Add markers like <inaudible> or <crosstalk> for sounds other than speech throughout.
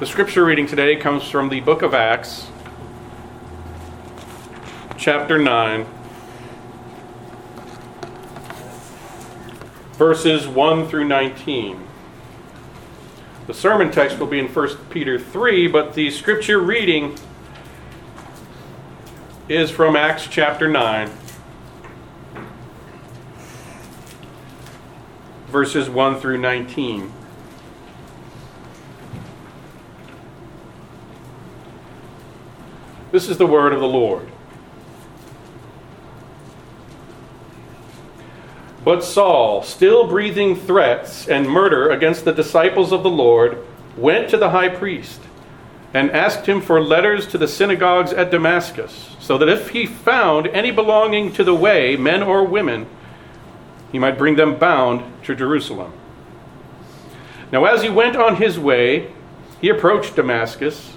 The scripture reading today comes from the book of Acts, chapter 9, verses 1 through 19. The sermon text will be in 1 Peter 3, but the scripture reading is from Acts chapter 9, verses 1 through 19. This is the word of the Lord. But Saul, still breathing threats and murder against the disciples of the Lord, went to the high priest and asked him for letters to the synagogues at Damascus, so that if he found any belonging to the way, men or women, he might bring them bound to Jerusalem. Now, as he went on his way, he approached Damascus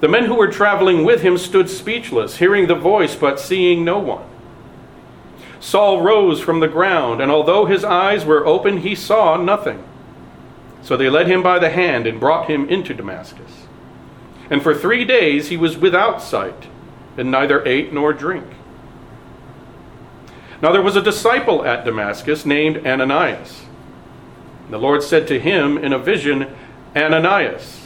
The men who were traveling with him stood speechless, hearing the voice but seeing no one. Saul rose from the ground, and although his eyes were open, he saw nothing. So they led him by the hand and brought him into Damascus. And for three days he was without sight, and neither ate nor drank. Now there was a disciple at Damascus named Ananias. The Lord said to him in a vision, Ananias.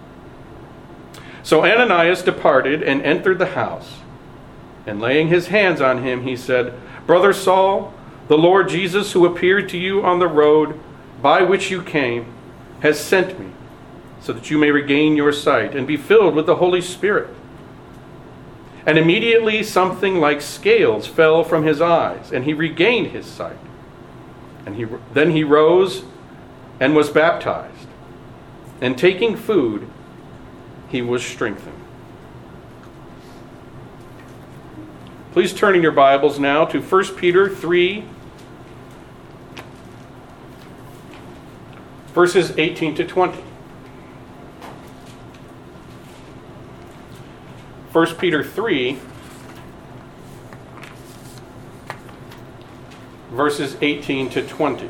So Ananias departed and entered the house. And laying his hands on him, he said, Brother Saul, the Lord Jesus, who appeared to you on the road by which you came, has sent me, so that you may regain your sight and be filled with the Holy Spirit. And immediately something like scales fell from his eyes, and he regained his sight. And he, then he rose and was baptized. And taking food, he was strengthened. Please turn in your Bibles now to 1 Peter 3, verses 18 to 20. 1 Peter 3, verses 18 to 20.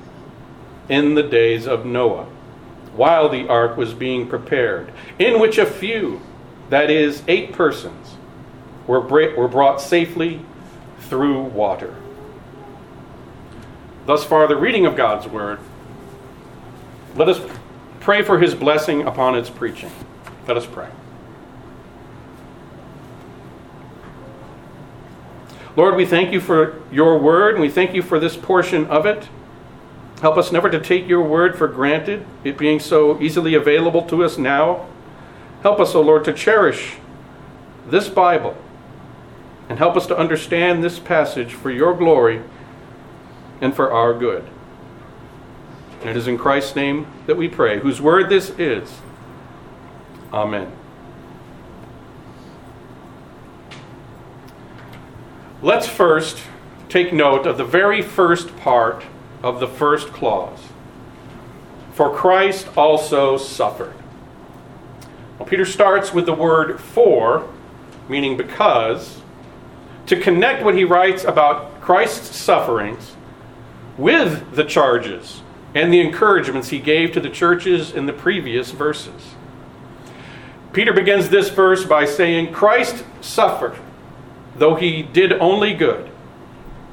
in the days of Noah while the ark was being prepared, in which a few, that is, eight persons, were, were brought safely through water. Thus far, the reading of God's Word. Let us pray for His blessing upon its preaching. Let us pray. Lord, we thank you for your word, and we thank you for this portion of it. Help us never to take your word for granted, it being so easily available to us now. Help us, O Lord, to cherish this Bible and help us to understand this passage for your glory and for our good. And it is in Christ's name that we pray, whose word this is. Amen. Let's first take note of the very first part of the first clause. For Christ also suffered. Well, Peter starts with the word for, meaning because, to connect what he writes about Christ's sufferings with the charges and the encouragements he gave to the churches in the previous verses. Peter begins this verse by saying, Christ suffered, though he did only good.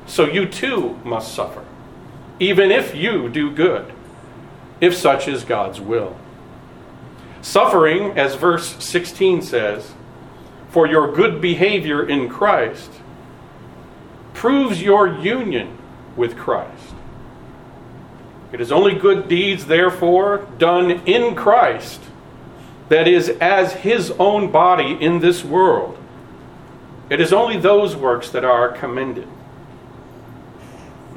So you too must suffer, even if you do good, if such is God's will. Suffering, as verse 16 says, for your good behavior in Christ proves your union with Christ. It is only good deeds, therefore, done in Christ, that is, as his own body in this world. It is only those works that are commended.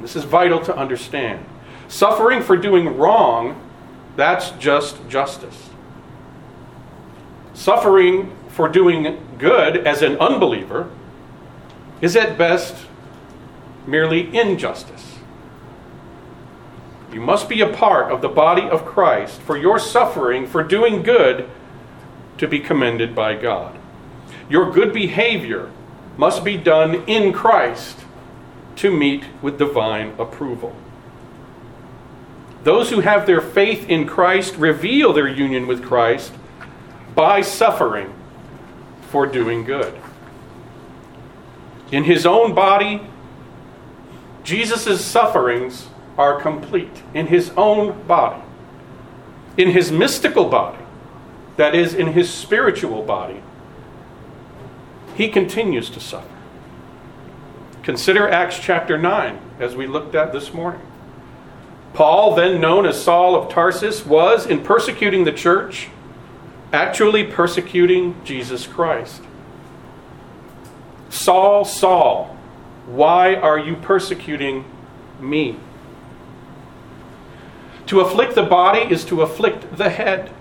This is vital to understand. Suffering for doing wrong, that's just justice. Suffering for doing good as an unbeliever is at best merely injustice. You must be a part of the body of Christ for your suffering for doing good to be commended by God. Your good behavior must be done in Christ to meet with divine approval. Those who have their faith in Christ reveal their union with Christ by suffering for doing good. In his own body, Jesus' sufferings are complete in his own body. In his mystical body, that is, in his spiritual body, he continues to suffer. Consider Acts chapter 9, as we looked at this morning. Paul, then known as Saul of Tarsus, was, in persecuting the church, actually persecuting Jesus Christ. Saul, Saul, why are you persecuting me? To afflict the body is to afflict the head.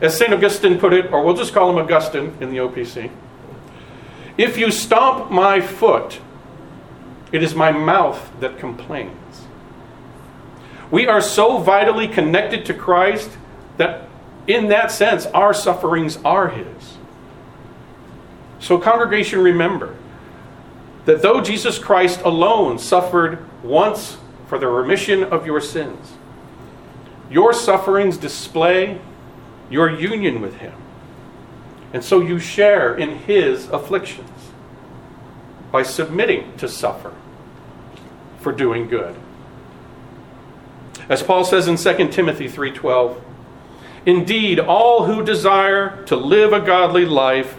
As St. Augustine put it, or we'll just call him Augustine in the OPC if you stomp my foot, it is my mouth that complains. We are so vitally connected to Christ that, in that sense, our sufferings are His. So, congregation, remember that though Jesus Christ alone suffered once for the remission of your sins, your sufferings display your union with Him. And so you share in His afflictions by submitting to suffer for doing good. As Paul says in 2 Timothy 3:12, Indeed, all who desire to live a godly life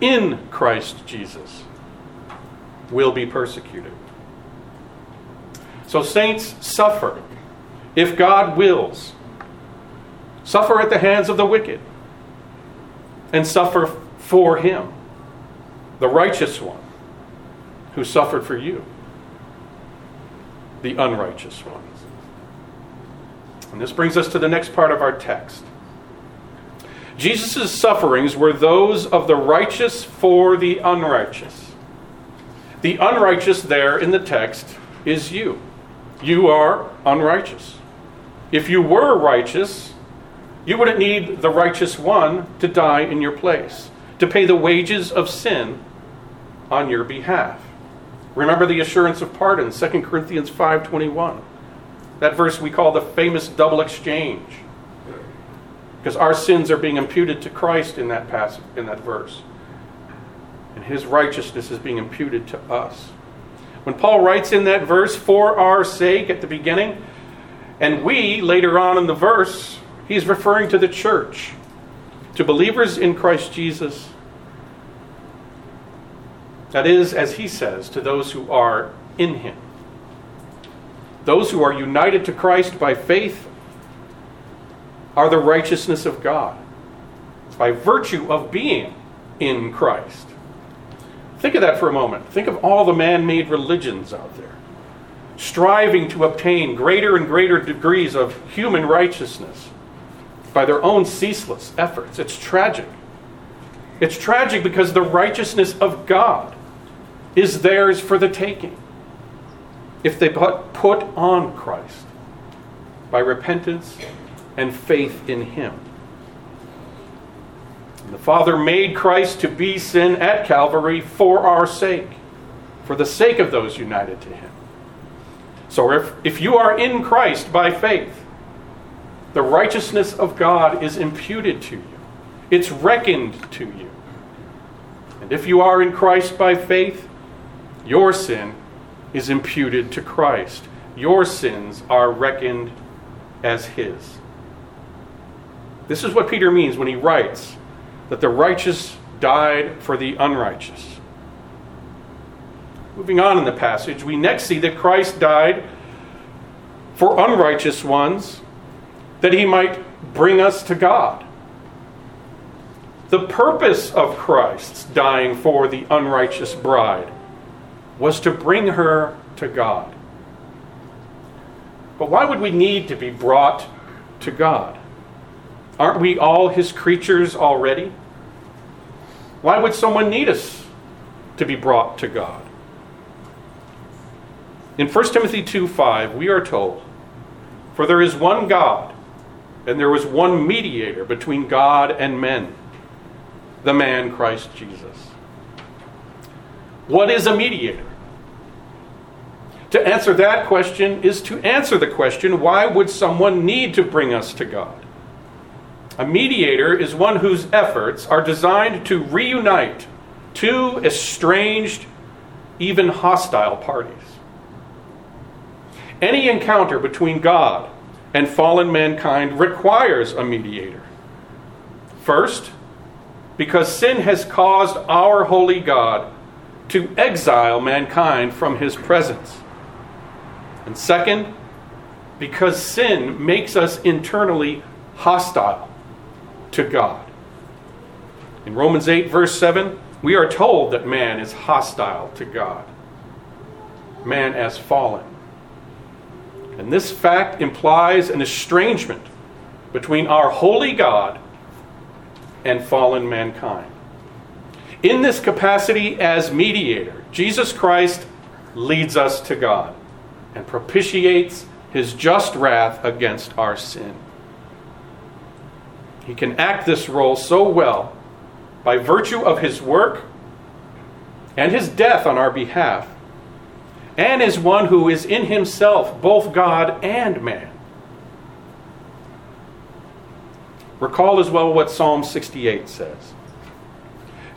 in Christ Jesus will be persecuted. So, saints suffer if God wills. Suffer at the hands of the wicked and suffer for him, the righteous one who suffered for you, the unrighteous one. And this brings us to the next part of our text. Jesus' sufferings were those of the righteous for the unrighteous. The unrighteous there in the text is you. You are unrighteous. If you were righteous, you wouldn't need the righteous one to die in your place, to pay the wages of sin on your behalf. Remember the assurance of pardon, 2 Corinthians 5:21. That verse we call the famous double exchange. Because our sins are being imputed to Christ in that passage in that verse. And his righteousness is being imputed to us. When Paul writes in that verse for our sake at the beginning, and we later on in the verse, He's referring to the church, to believers in Christ Jesus. That is, as he says, to those who are in him. Those who are united to Christ by faith are the righteousness of God. By virtue of being in Christ. Think of that for a moment. Think of all the man made religions out there, striving to obtain greater and greater degrees of human righteousness by their own ceaseless efforts. It's tragic. It's tragic because the righteousness of God is theirs for the taking if they but put on Christ by repentance and faith in Him. And the Father made Christ to be sin at Calvary for our sake, for the sake of those united to Him. So if, if you are in Christ by faith, the righteousness of God is imputed to you, it's reckoned to you. And if you are in Christ by faith, your sin is imputed to Christ. Your sins are reckoned as His. This is what Peter means when he writes that the righteous died for the unrighteous. Moving on in the passage, we next see that Christ died for unrighteous ones that he might bring us to God. The purpose of Christ's dying for the unrighteous bride was to bring her to God. But why would we need to be brought to God? Aren't we all his creatures already? Why would someone need us to be brought to God? In 1 Timothy 2 5, we are told, For there is one God, and there was one mediator between God and men, the man Christ Jesus. What is a mediator? To answer that question is to answer the question why would someone need to bring us to God? A mediator is one whose efforts are designed to reunite two estranged, even hostile parties. Any encounter between God and fallen mankind requires a mediator. First, because sin has caused our holy God to exile mankind from his presence. And second, because sin makes us internally hostile to God. In Romans 8, verse 7, we are told that man is hostile to God, man as fallen. And this fact implies an estrangement between our holy God and fallen mankind. In this capacity as mediator, Jesus Christ leads us to God and propitiates his just wrath against our sin. He can act this role so well by virtue of his work and his death on our behalf, and is one who is in himself both God and man. Recall as well what Psalm 68 says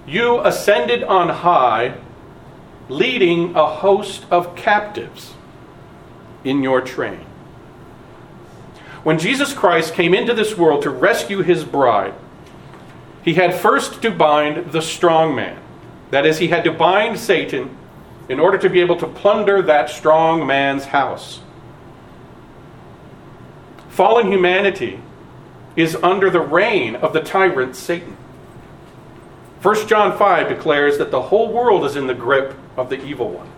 You ascended on high, leading a host of captives in your train. When Jesus Christ came into this world to rescue his bride, he had first to bind the strong man. That is, he had to bind Satan in order to be able to plunder that strong man's house. Fallen humanity is under the reign of the tyrant Satan. 1 John 5 declares that the whole world is in the grip of the evil one.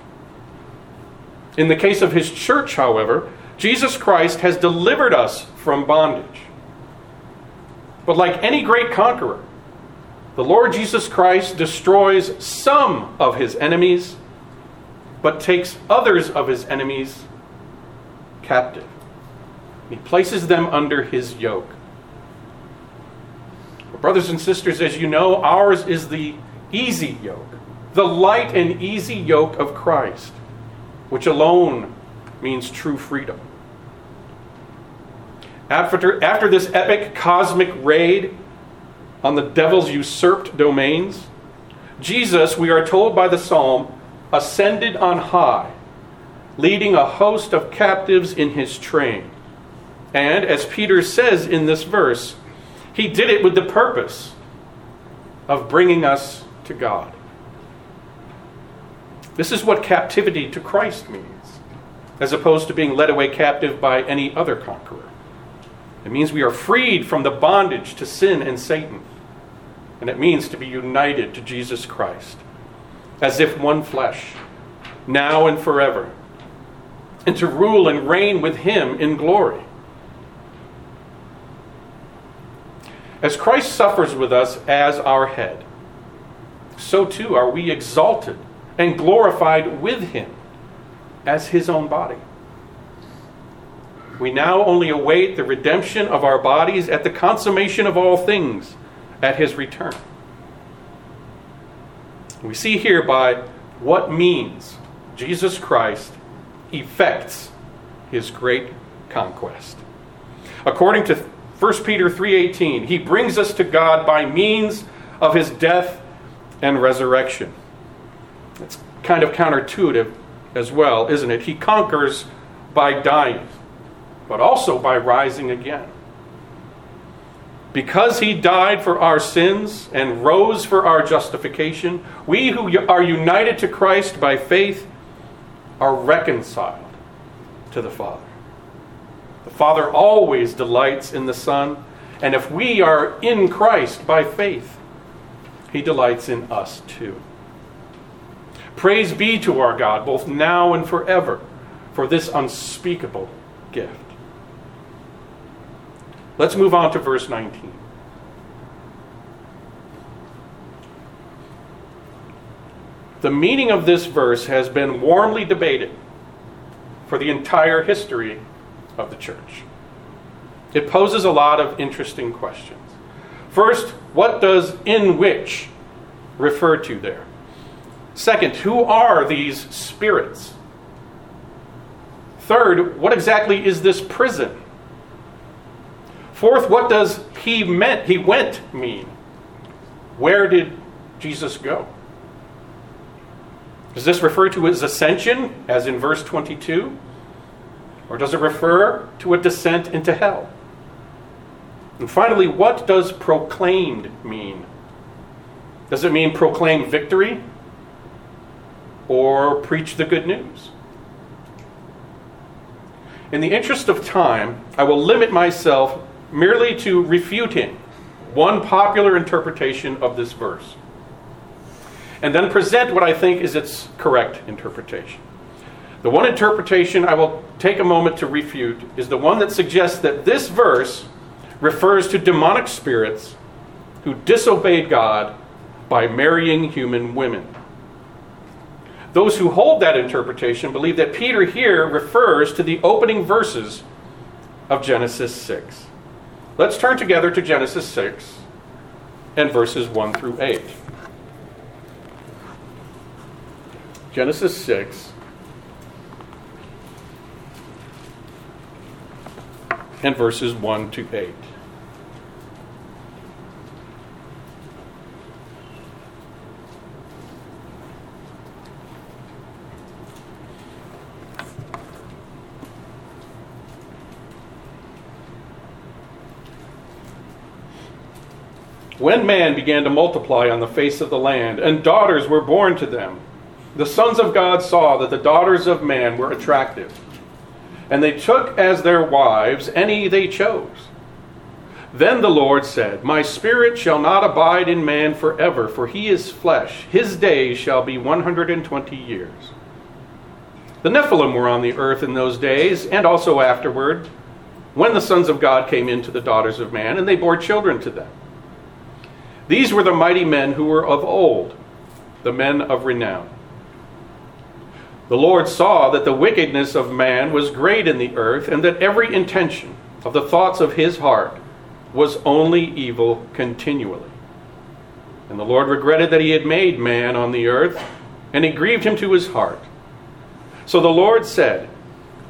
In the case of his church, however, Jesus Christ has delivered us from bondage. But like any great conqueror, the Lord Jesus Christ destroys some of his enemies, but takes others of his enemies captive. He places them under his yoke. Brothers and sisters, as you know, ours is the easy yoke, the light and easy yoke of Christ, which alone means true freedom. After, after this epic cosmic raid on the devil's usurped domains, Jesus, we are told by the psalm, ascended on high, leading a host of captives in his train. And as Peter says in this verse, he did it with the purpose of bringing us to God. This is what captivity to Christ means, as opposed to being led away captive by any other conqueror. It means we are freed from the bondage to sin and Satan And it means to be united to Jesus Christ, as if one flesh, now and forever, and to rule and reign with Him in glory. As Christ suffers with us as our head, so too are we exalted and glorified with Him as His own body. We now only await the redemption of our bodies at the consummation of all things at his return. We see here by what means Jesus Christ effects his great conquest. According to 1 Peter 3:18, he brings us to God by means of his death and resurrection. It's kind of counterintuitive as well, isn't it? He conquers by dying but also by rising again. Because he died for our sins and rose for our justification, we who are united to Christ by faith are reconciled to the Father. The Father always delights in the Son, and if we are in Christ by faith, he delights in us too. Praise be to our God, both now and forever, for this unspeakable gift. Let's move on to verse 19. The meaning of this verse has been warmly debated for the entire history of the church. It poses a lot of interesting questions. First, what does in which refer to there? Second, who are these spirits? Third, what exactly is this prison? Fourth, what does he meant, he went mean? Where did Jesus go? Does this refer to his ascension, as in verse 22? Or does it refer to a descent into hell? And finally, what does proclaimed mean? Does it mean proclaim victory or preach the good news? In the interest of time, I will limit myself merely to refuting one popular interpretation of this verse, and then present what I think is its correct interpretation. The one interpretation I will take a moment to refute is the one that suggests that this verse refers to demonic spirits who disobeyed God by marrying human women. Those who hold that interpretation believe that Peter here refers to the opening verses of Genesis 6. Let's turn together to Genesis 6 and verses 1 through 8. Genesis 6 and verses 1 to 8. When man began to multiply on the face of the land, and daughters were born to them, the sons of God saw that the daughters of man were attractive, and they took as their wives any they chose. Then the Lord said, My spirit shall not abide in man forever, for he is flesh. His days shall be 120 years. The Nephilim were on the earth in those days, and also afterward, when the sons of God came in to the daughters of man, and they bore children to them. These were the mighty men who were of old, the men of renown. The Lord saw that the wickedness of man was great in the earth, and that every intention of the thoughts of his heart was only evil continually. And the Lord regretted that he had made man on the earth, and it grieved him to his heart. So the Lord said,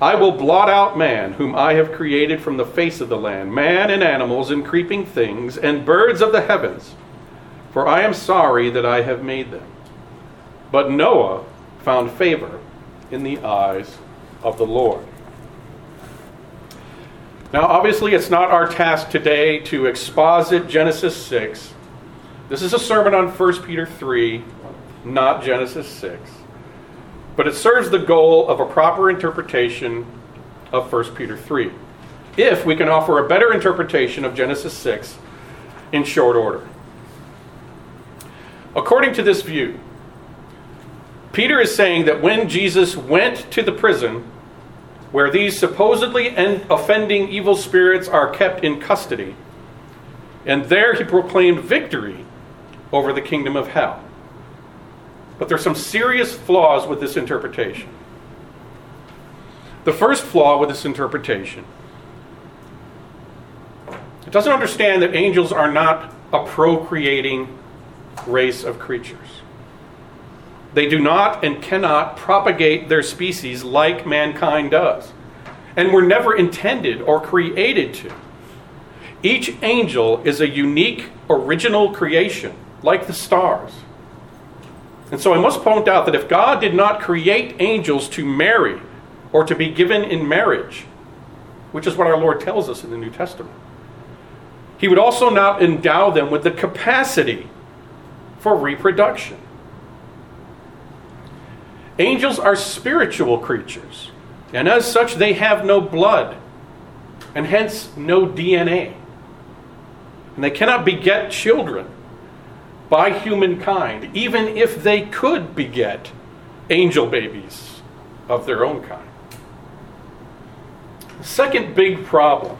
I will blot out man, whom I have created from the face of the land, man and animals and creeping things, and birds of the heavens for I am sorry that I have made them. But Noah found favor in the eyes of the Lord. Now, obviously, it's not our task today to exposit Genesis 6. This is a sermon on 1 Peter 3, not Genesis 6. But it serves the goal of a proper interpretation of 1 Peter 3, if we can offer a better interpretation of Genesis 6 in short order. According to this view, Peter is saying that when Jesus went to the prison where these supposedly offending evil spirits are kept in custody, and there he proclaimed victory over the kingdom of hell. But there's some serious flaws with this interpretation. The first flaw with this interpretation it doesn't understand that angels are not a procreating race of creatures. They do not and cannot propagate their species like mankind does, and were never intended or created to. Each angel is a unique, original creation, like the stars. And so I must point out that if God did not create angels to marry or to be given in marriage, which is what our Lord tells us in the New Testament, He would also not endow them with the capacity for reproduction. Angels are spiritual creatures, and as such, they have no blood, and hence no DNA. And they cannot beget children by humankind, even if they could beget angel babies of their own kind. The second big problem,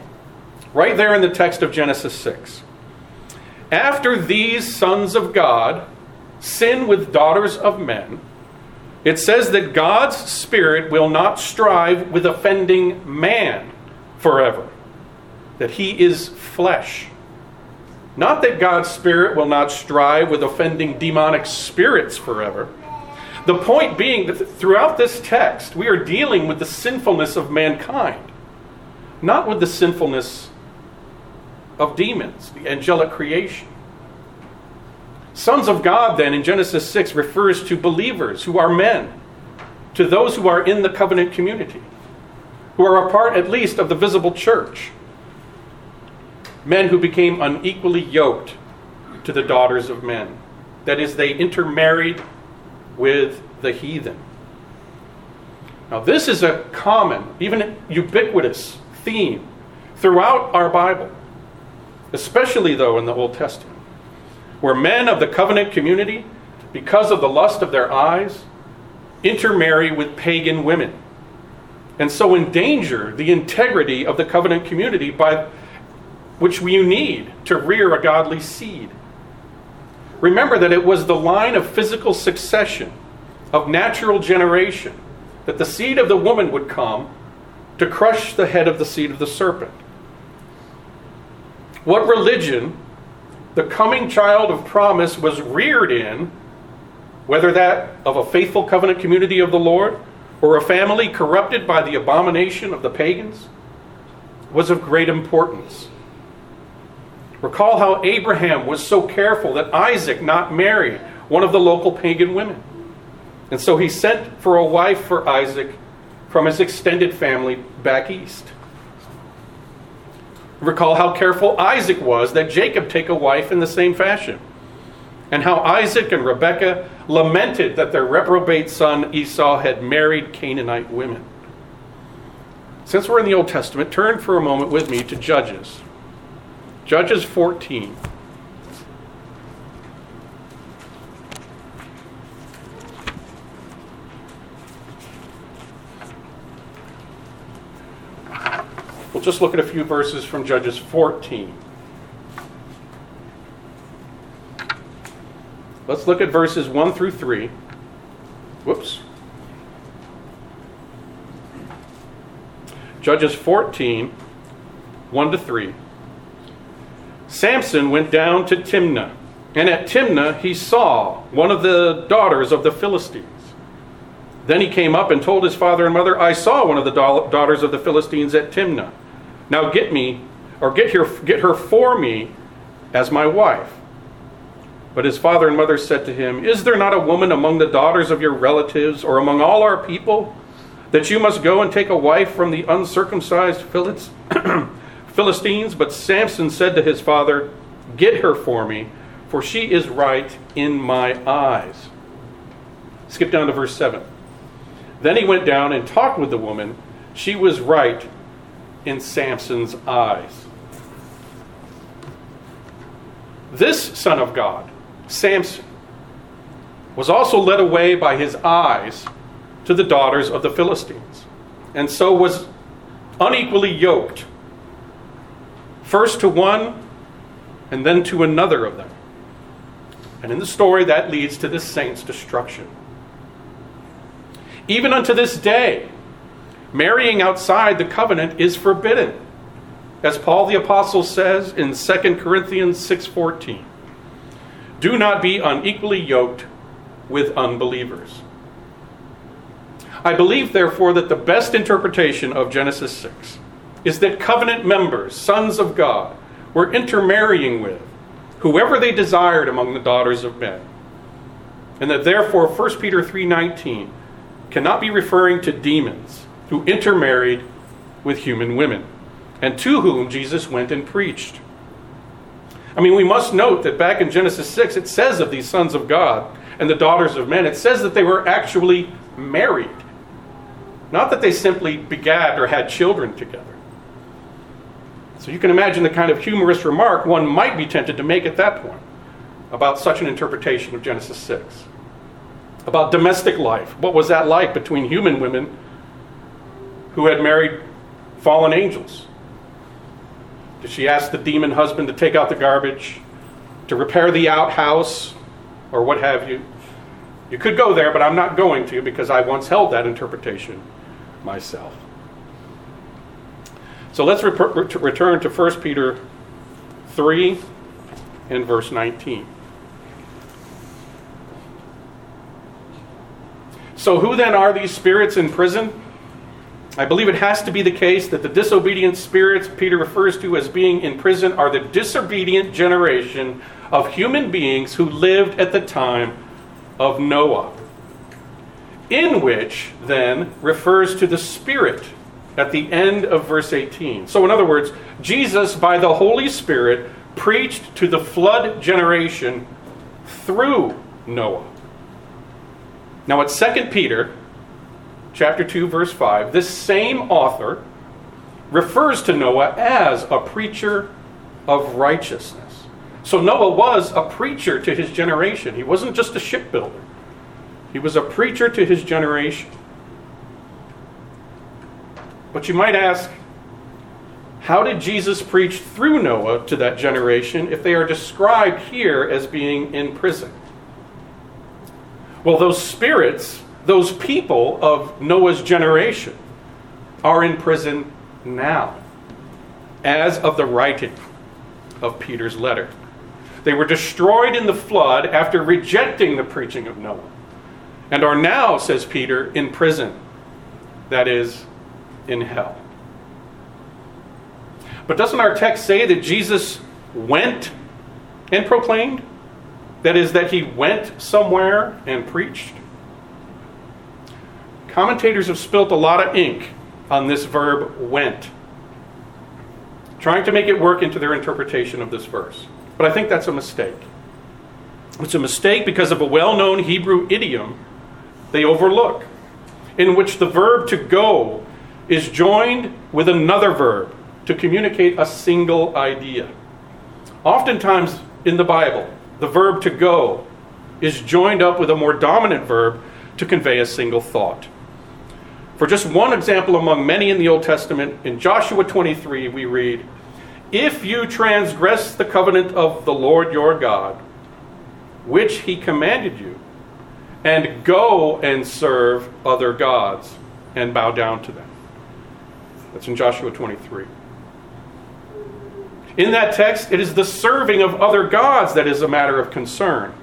right there in the text of Genesis 6. After these sons of God sin with daughters of men, it says that God's Spirit will not strive with offending man forever, that he is flesh. Not that God's Spirit will not strive with offending demonic spirits forever. The point being that throughout this text, we are dealing with the sinfulness of mankind, not with the sinfulness of demons, the angelic creation. Sons of God, then, in Genesis 6, refers to believers who are men, to those who are in the covenant community, who are a part at least of the visible church. Men who became unequally yoked to the daughters of men. That is, they intermarried with the heathen. Now, this is a common, even ubiquitous theme throughout our Bible, especially, though, in the Old Testament where men of the covenant community, because of the lust of their eyes, intermarry with pagan women, and so endanger the integrity of the covenant community by which we need to rear a godly seed. Remember that it was the line of physical succession, of natural generation, that the seed of the woman would come to crush the head of the seed of the serpent. What religion the coming child of promise was reared in, whether that of a faithful covenant community of the Lord or a family corrupted by the abomination of the pagans, was of great importance. Recall how Abraham was so careful that Isaac not marry one of the local pagan women. And so he sent for a wife for Isaac from his extended family back east. Recall how careful Isaac was that Jacob take a wife in the same fashion. And how Isaac and Rebekah lamented that their reprobate son Esau had married Canaanite women. Since we're in the Old Testament, turn for a moment with me to Judges. Judges 14. We'll just look at a few verses from Judges 14. Let's look at verses 1 through 3. Whoops. Judges 14, 1 to 3. Samson went down to Timnah, and at Timnah he saw one of the daughters of the Philistines. Then he came up and told his father and mother, I saw one of the daughters of the Philistines at Timnah. Now get me, or get her, get her for me as my wife. But his father and mother said to him, Is there not a woman among the daughters of your relatives or among all our people that you must go and take a wife from the uncircumcised Philistines? <clears throat> But Samson said to his father, Get her for me, for she is right in my eyes. Skip down to verse 7. Then he went down and talked with the woman. She was right in Samson's eyes. This son of God, Samson, was also led away by his eyes to the daughters of the Philistines, and so was unequally yoked, first to one and then to another of them. And in the story, that leads to this saint's destruction. Even unto this day, marrying outside the covenant is forbidden. As Paul the apostle says in 2 Corinthians 6:14, "Do not be unequally yoked with unbelievers." I believe therefore that the best interpretation of Genesis 6 is that covenant members, sons of God, were intermarrying with whoever they desired among the daughters of men. And that therefore 1 Peter 3:19 cannot be referring to demons who intermarried with human women and to whom Jesus went and preached. I mean, we must note that back in Genesis 6, it says of these sons of God and the daughters of men, it says that they were actually married. Not that they simply begat or had children together. So you can imagine the kind of humorous remark one might be tempted to make at that point about such an interpretation of Genesis 6. About domestic life. What was that like between human women who had married fallen angels? Did she ask the demon husband to take out the garbage, to repair the outhouse, or what have you? You could go there, but I'm not going to because I once held that interpretation myself. So let's re- return to 1 Peter 3 and verse 19. So, who then are these spirits in prison? I believe it has to be the case that the disobedient spirits Peter refers to as being in prison are the disobedient generation of human beings who lived at the time of Noah. In which, then, refers to the spirit at the end of verse 18. So, in other words, Jesus, by the Holy Spirit, preached to the flood generation through Noah. Now, at 2 Peter, chapter 2 verse 5 this same author refers to noah as a preacher of righteousness. So noah was a preacher to his generation. He wasn't just a shipbuilder. He was a preacher to his generation. But you might ask how did jesus preach through noah to that generation if they are described here as being in prison? Well those spirits those people of Noah's generation are in prison now, as of the writing of Peter's letter. They were destroyed in the flood after rejecting the preaching of Noah, and are now, says Peter, in prison, that is, in hell. But doesn't our text say that Jesus went and proclaimed? That is, that he went somewhere and preached? Commentators have spilt a lot of ink on this verb went, trying to make it work into their interpretation of this verse. But I think that's a mistake. It's a mistake because of a well known Hebrew idiom they overlook, in which the verb to go is joined with another verb to communicate a single idea. Oftentimes in the Bible, the verb to go is joined up with a more dominant verb to convey a single thought. For just one example among many in the Old Testament, in Joshua 23, we read, If you transgress the covenant of the Lord your God, which he commanded you, and go and serve other gods and bow down to them. That's in Joshua 23. In that text, it is the serving of other gods that is a matter of concern.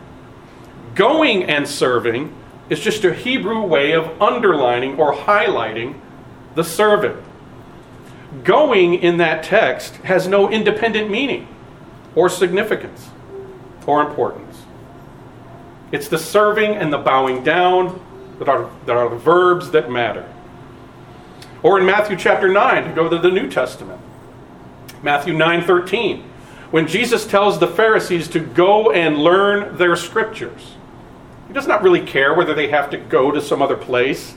Going and serving is just a Hebrew way of underlining or highlighting the servant. Going in that text has no independent meaning or significance or importance. It's the serving and the bowing down that are, that are the verbs that matter. Or in Matthew chapter 9, to go to the New Testament. Matthew 9 13, when Jesus tells the Pharisees to go and learn their scriptures. He does not really care whether they have to go to some other place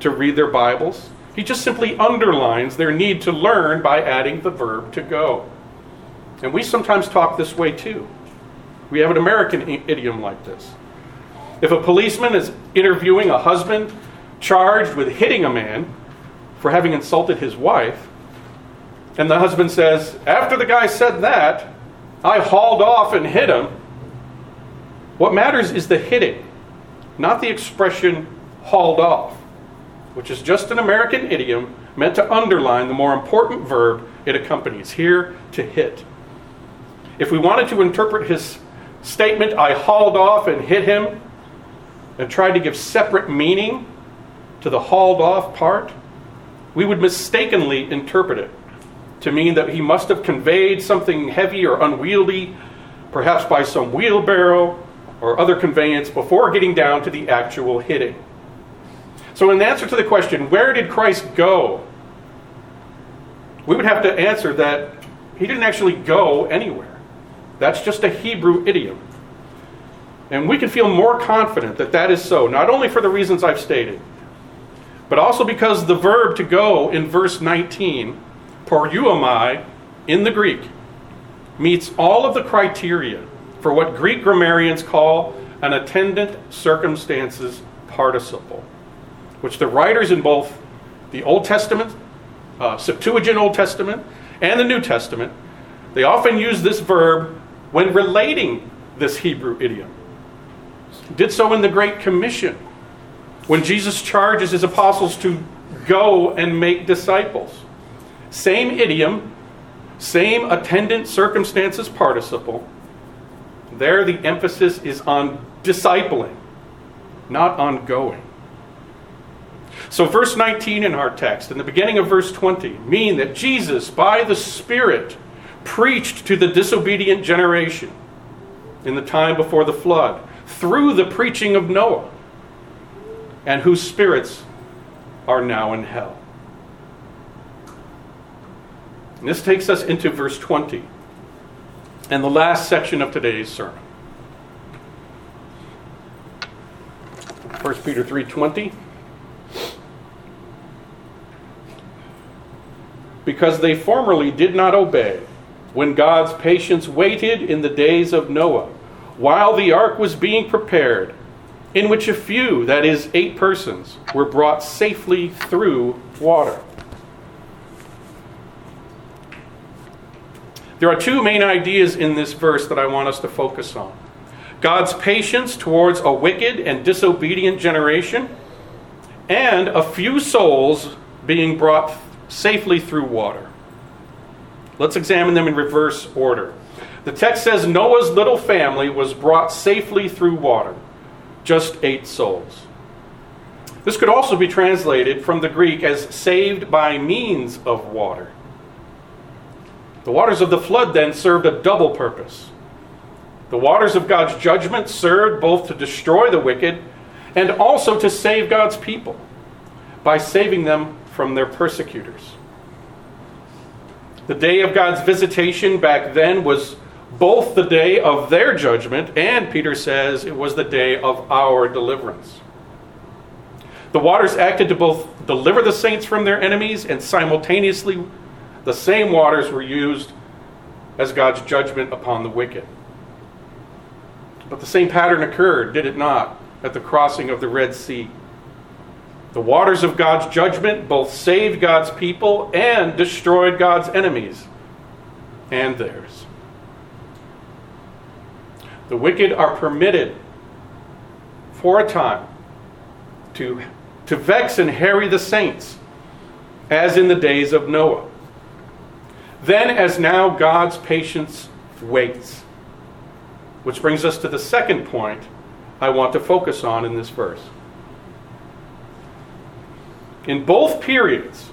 to read their Bibles. He just simply underlines their need to learn by adding the verb to go. And we sometimes talk this way too. We have an American idiom like this. If a policeman is interviewing a husband charged with hitting a man for having insulted his wife, and the husband says, After the guy said that, I hauled off and hit him, what matters is the hitting, not the expression hauled off, which is just an American idiom meant to underline the more important verb it accompanies here to hit. If we wanted to interpret his statement, I hauled off and hit him, and tried to give separate meaning to the hauled off part, we would mistakenly interpret it to mean that he must have conveyed something heavy or unwieldy, perhaps by some wheelbarrow or other conveyance, before getting down to the actual hitting. So, in answer to the question, where did Christ go? We would have to answer that he didn't actually go anywhere. That's just a Hebrew idiom. And we can feel more confident that that is so, not only for the reasons I've stated, but also because the verb to go in verse 19, poreuomai, in the Greek, meets all of the criteria for what Greek grammarians call an attendant circumstances participle, which the writers in both the Old Testament, uh, Septuagint Old Testament, and the New Testament, they often use this verb when relating this Hebrew idiom did so in the Great Commission when Jesus charges his apostles to go and make disciples. Same idiom, same attendant circumstances participle. There, the emphasis is on discipling, not on going. So, verse 19 in our text and the beginning of verse 20 mean that Jesus, by the Spirit, preached to the disobedient generation in the time before the flood through the preaching of Noah, and whose spirits are now in hell. And this takes us into verse 20 and the last section of today's sermon. 1 Peter 3:20 Because they formerly did not obey when God's patience waited in the days of Noah while the ark was being prepared, in which a few, that is, eight persons, were brought safely through water. There are two main ideas in this verse that I want us to focus on God's patience towards a wicked and disobedient generation, and a few souls being brought safely through water. Let's examine them in reverse order. The text says Noah's little family was brought safely through water, just eight souls. This could also be translated from the Greek as saved by means of water. The waters of the flood then served a double purpose. The waters of God's judgment served both to destroy the wicked and also to save God's people by saving them from their persecutors. The day of God's visitation back then was both the day of their judgment and, Peter says, it was the day of our deliverance. The waters acted to both deliver the saints from their enemies and simultaneously the same waters were used as God's judgment upon the wicked. But the same pattern occurred, did it not, at the crossing of the Red Sea? The waters of God's judgment both saved God's people and destroyed God's enemies and theirs. The wicked are permitted for a time to, to vex and harry the saints, as in the days of Noah. Then, as now, God's patience waits. Which brings us to the second point I want to focus on in this verse. In both periods,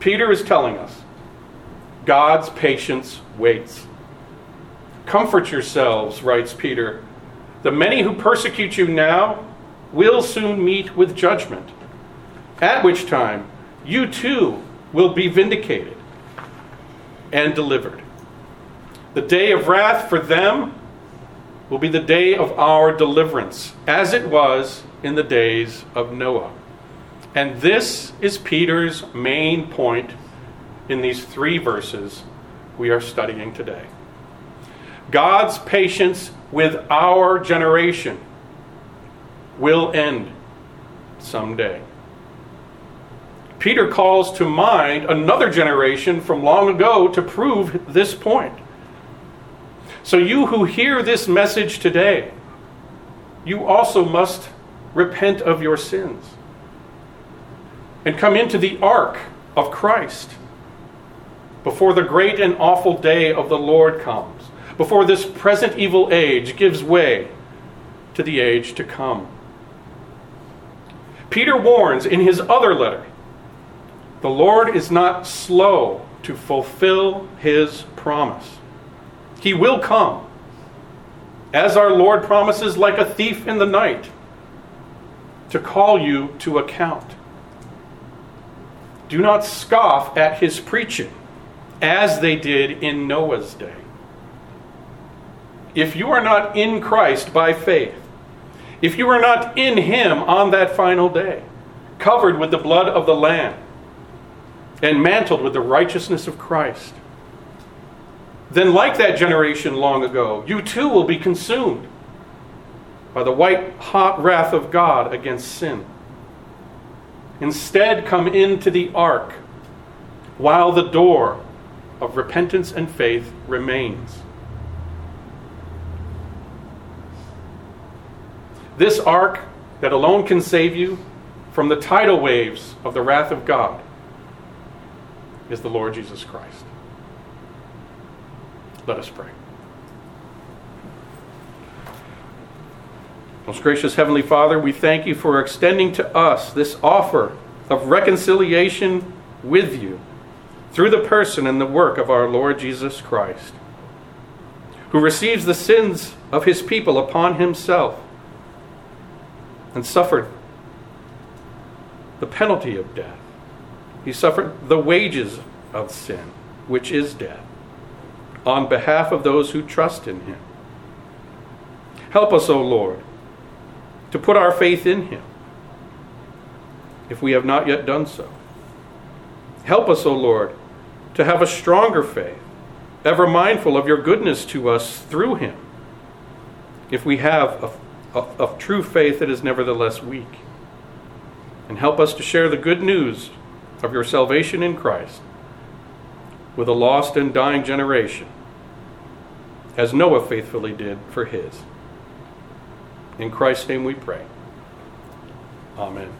Peter is telling us God's patience waits. Comfort yourselves, writes Peter. The many who persecute you now will soon meet with judgment, at which time you too will be vindicated and delivered. The day of wrath for them will be the day of our deliverance, as it was in the days of Noah. And this is Peter's main point in these three verses we are studying today. God's patience with our generation will end someday. Peter calls to mind another generation from long ago to prove this point. So, you who hear this message today, you also must repent of your sins and come into the ark of Christ before the great and awful day of the Lord comes, before this present evil age gives way to the age to come. Peter warns in his other letter the Lord is not slow to fulfill his promise. He will come, as our Lord promises, like a thief in the night, to call you to account. Do not scoff at his preaching, as they did in Noah's day. If you are not in Christ by faith, if you are not in him on that final day, covered with the blood of the Lamb, and mantled with the righteousness of Christ, then, like that generation long ago, you too will be consumed by the white hot wrath of God against sin. Instead, come into the ark while the door of repentance and faith remains. This ark that alone can save you from the tidal waves of the wrath of God is the Lord Jesus Christ. Let us pray. Most gracious Heavenly Father, we thank you for extending to us this offer of reconciliation with you through the person and the work of our Lord Jesus Christ, who receives the sins of his people upon himself and suffered the penalty of death. He suffered the wages of sin, which is death, on behalf of those who trust in him. Help us, O Lord, to put our faith in him if we have not yet done so. Help us, O Lord, to have a stronger faith, ever mindful of your goodness to us through him, if we have a, a, a true faith that is nevertheless weak. And help us to share the good news of your salvation in Christ with a lost and dying generation, as Noah faithfully did for his. In Christ's name we pray. Amen.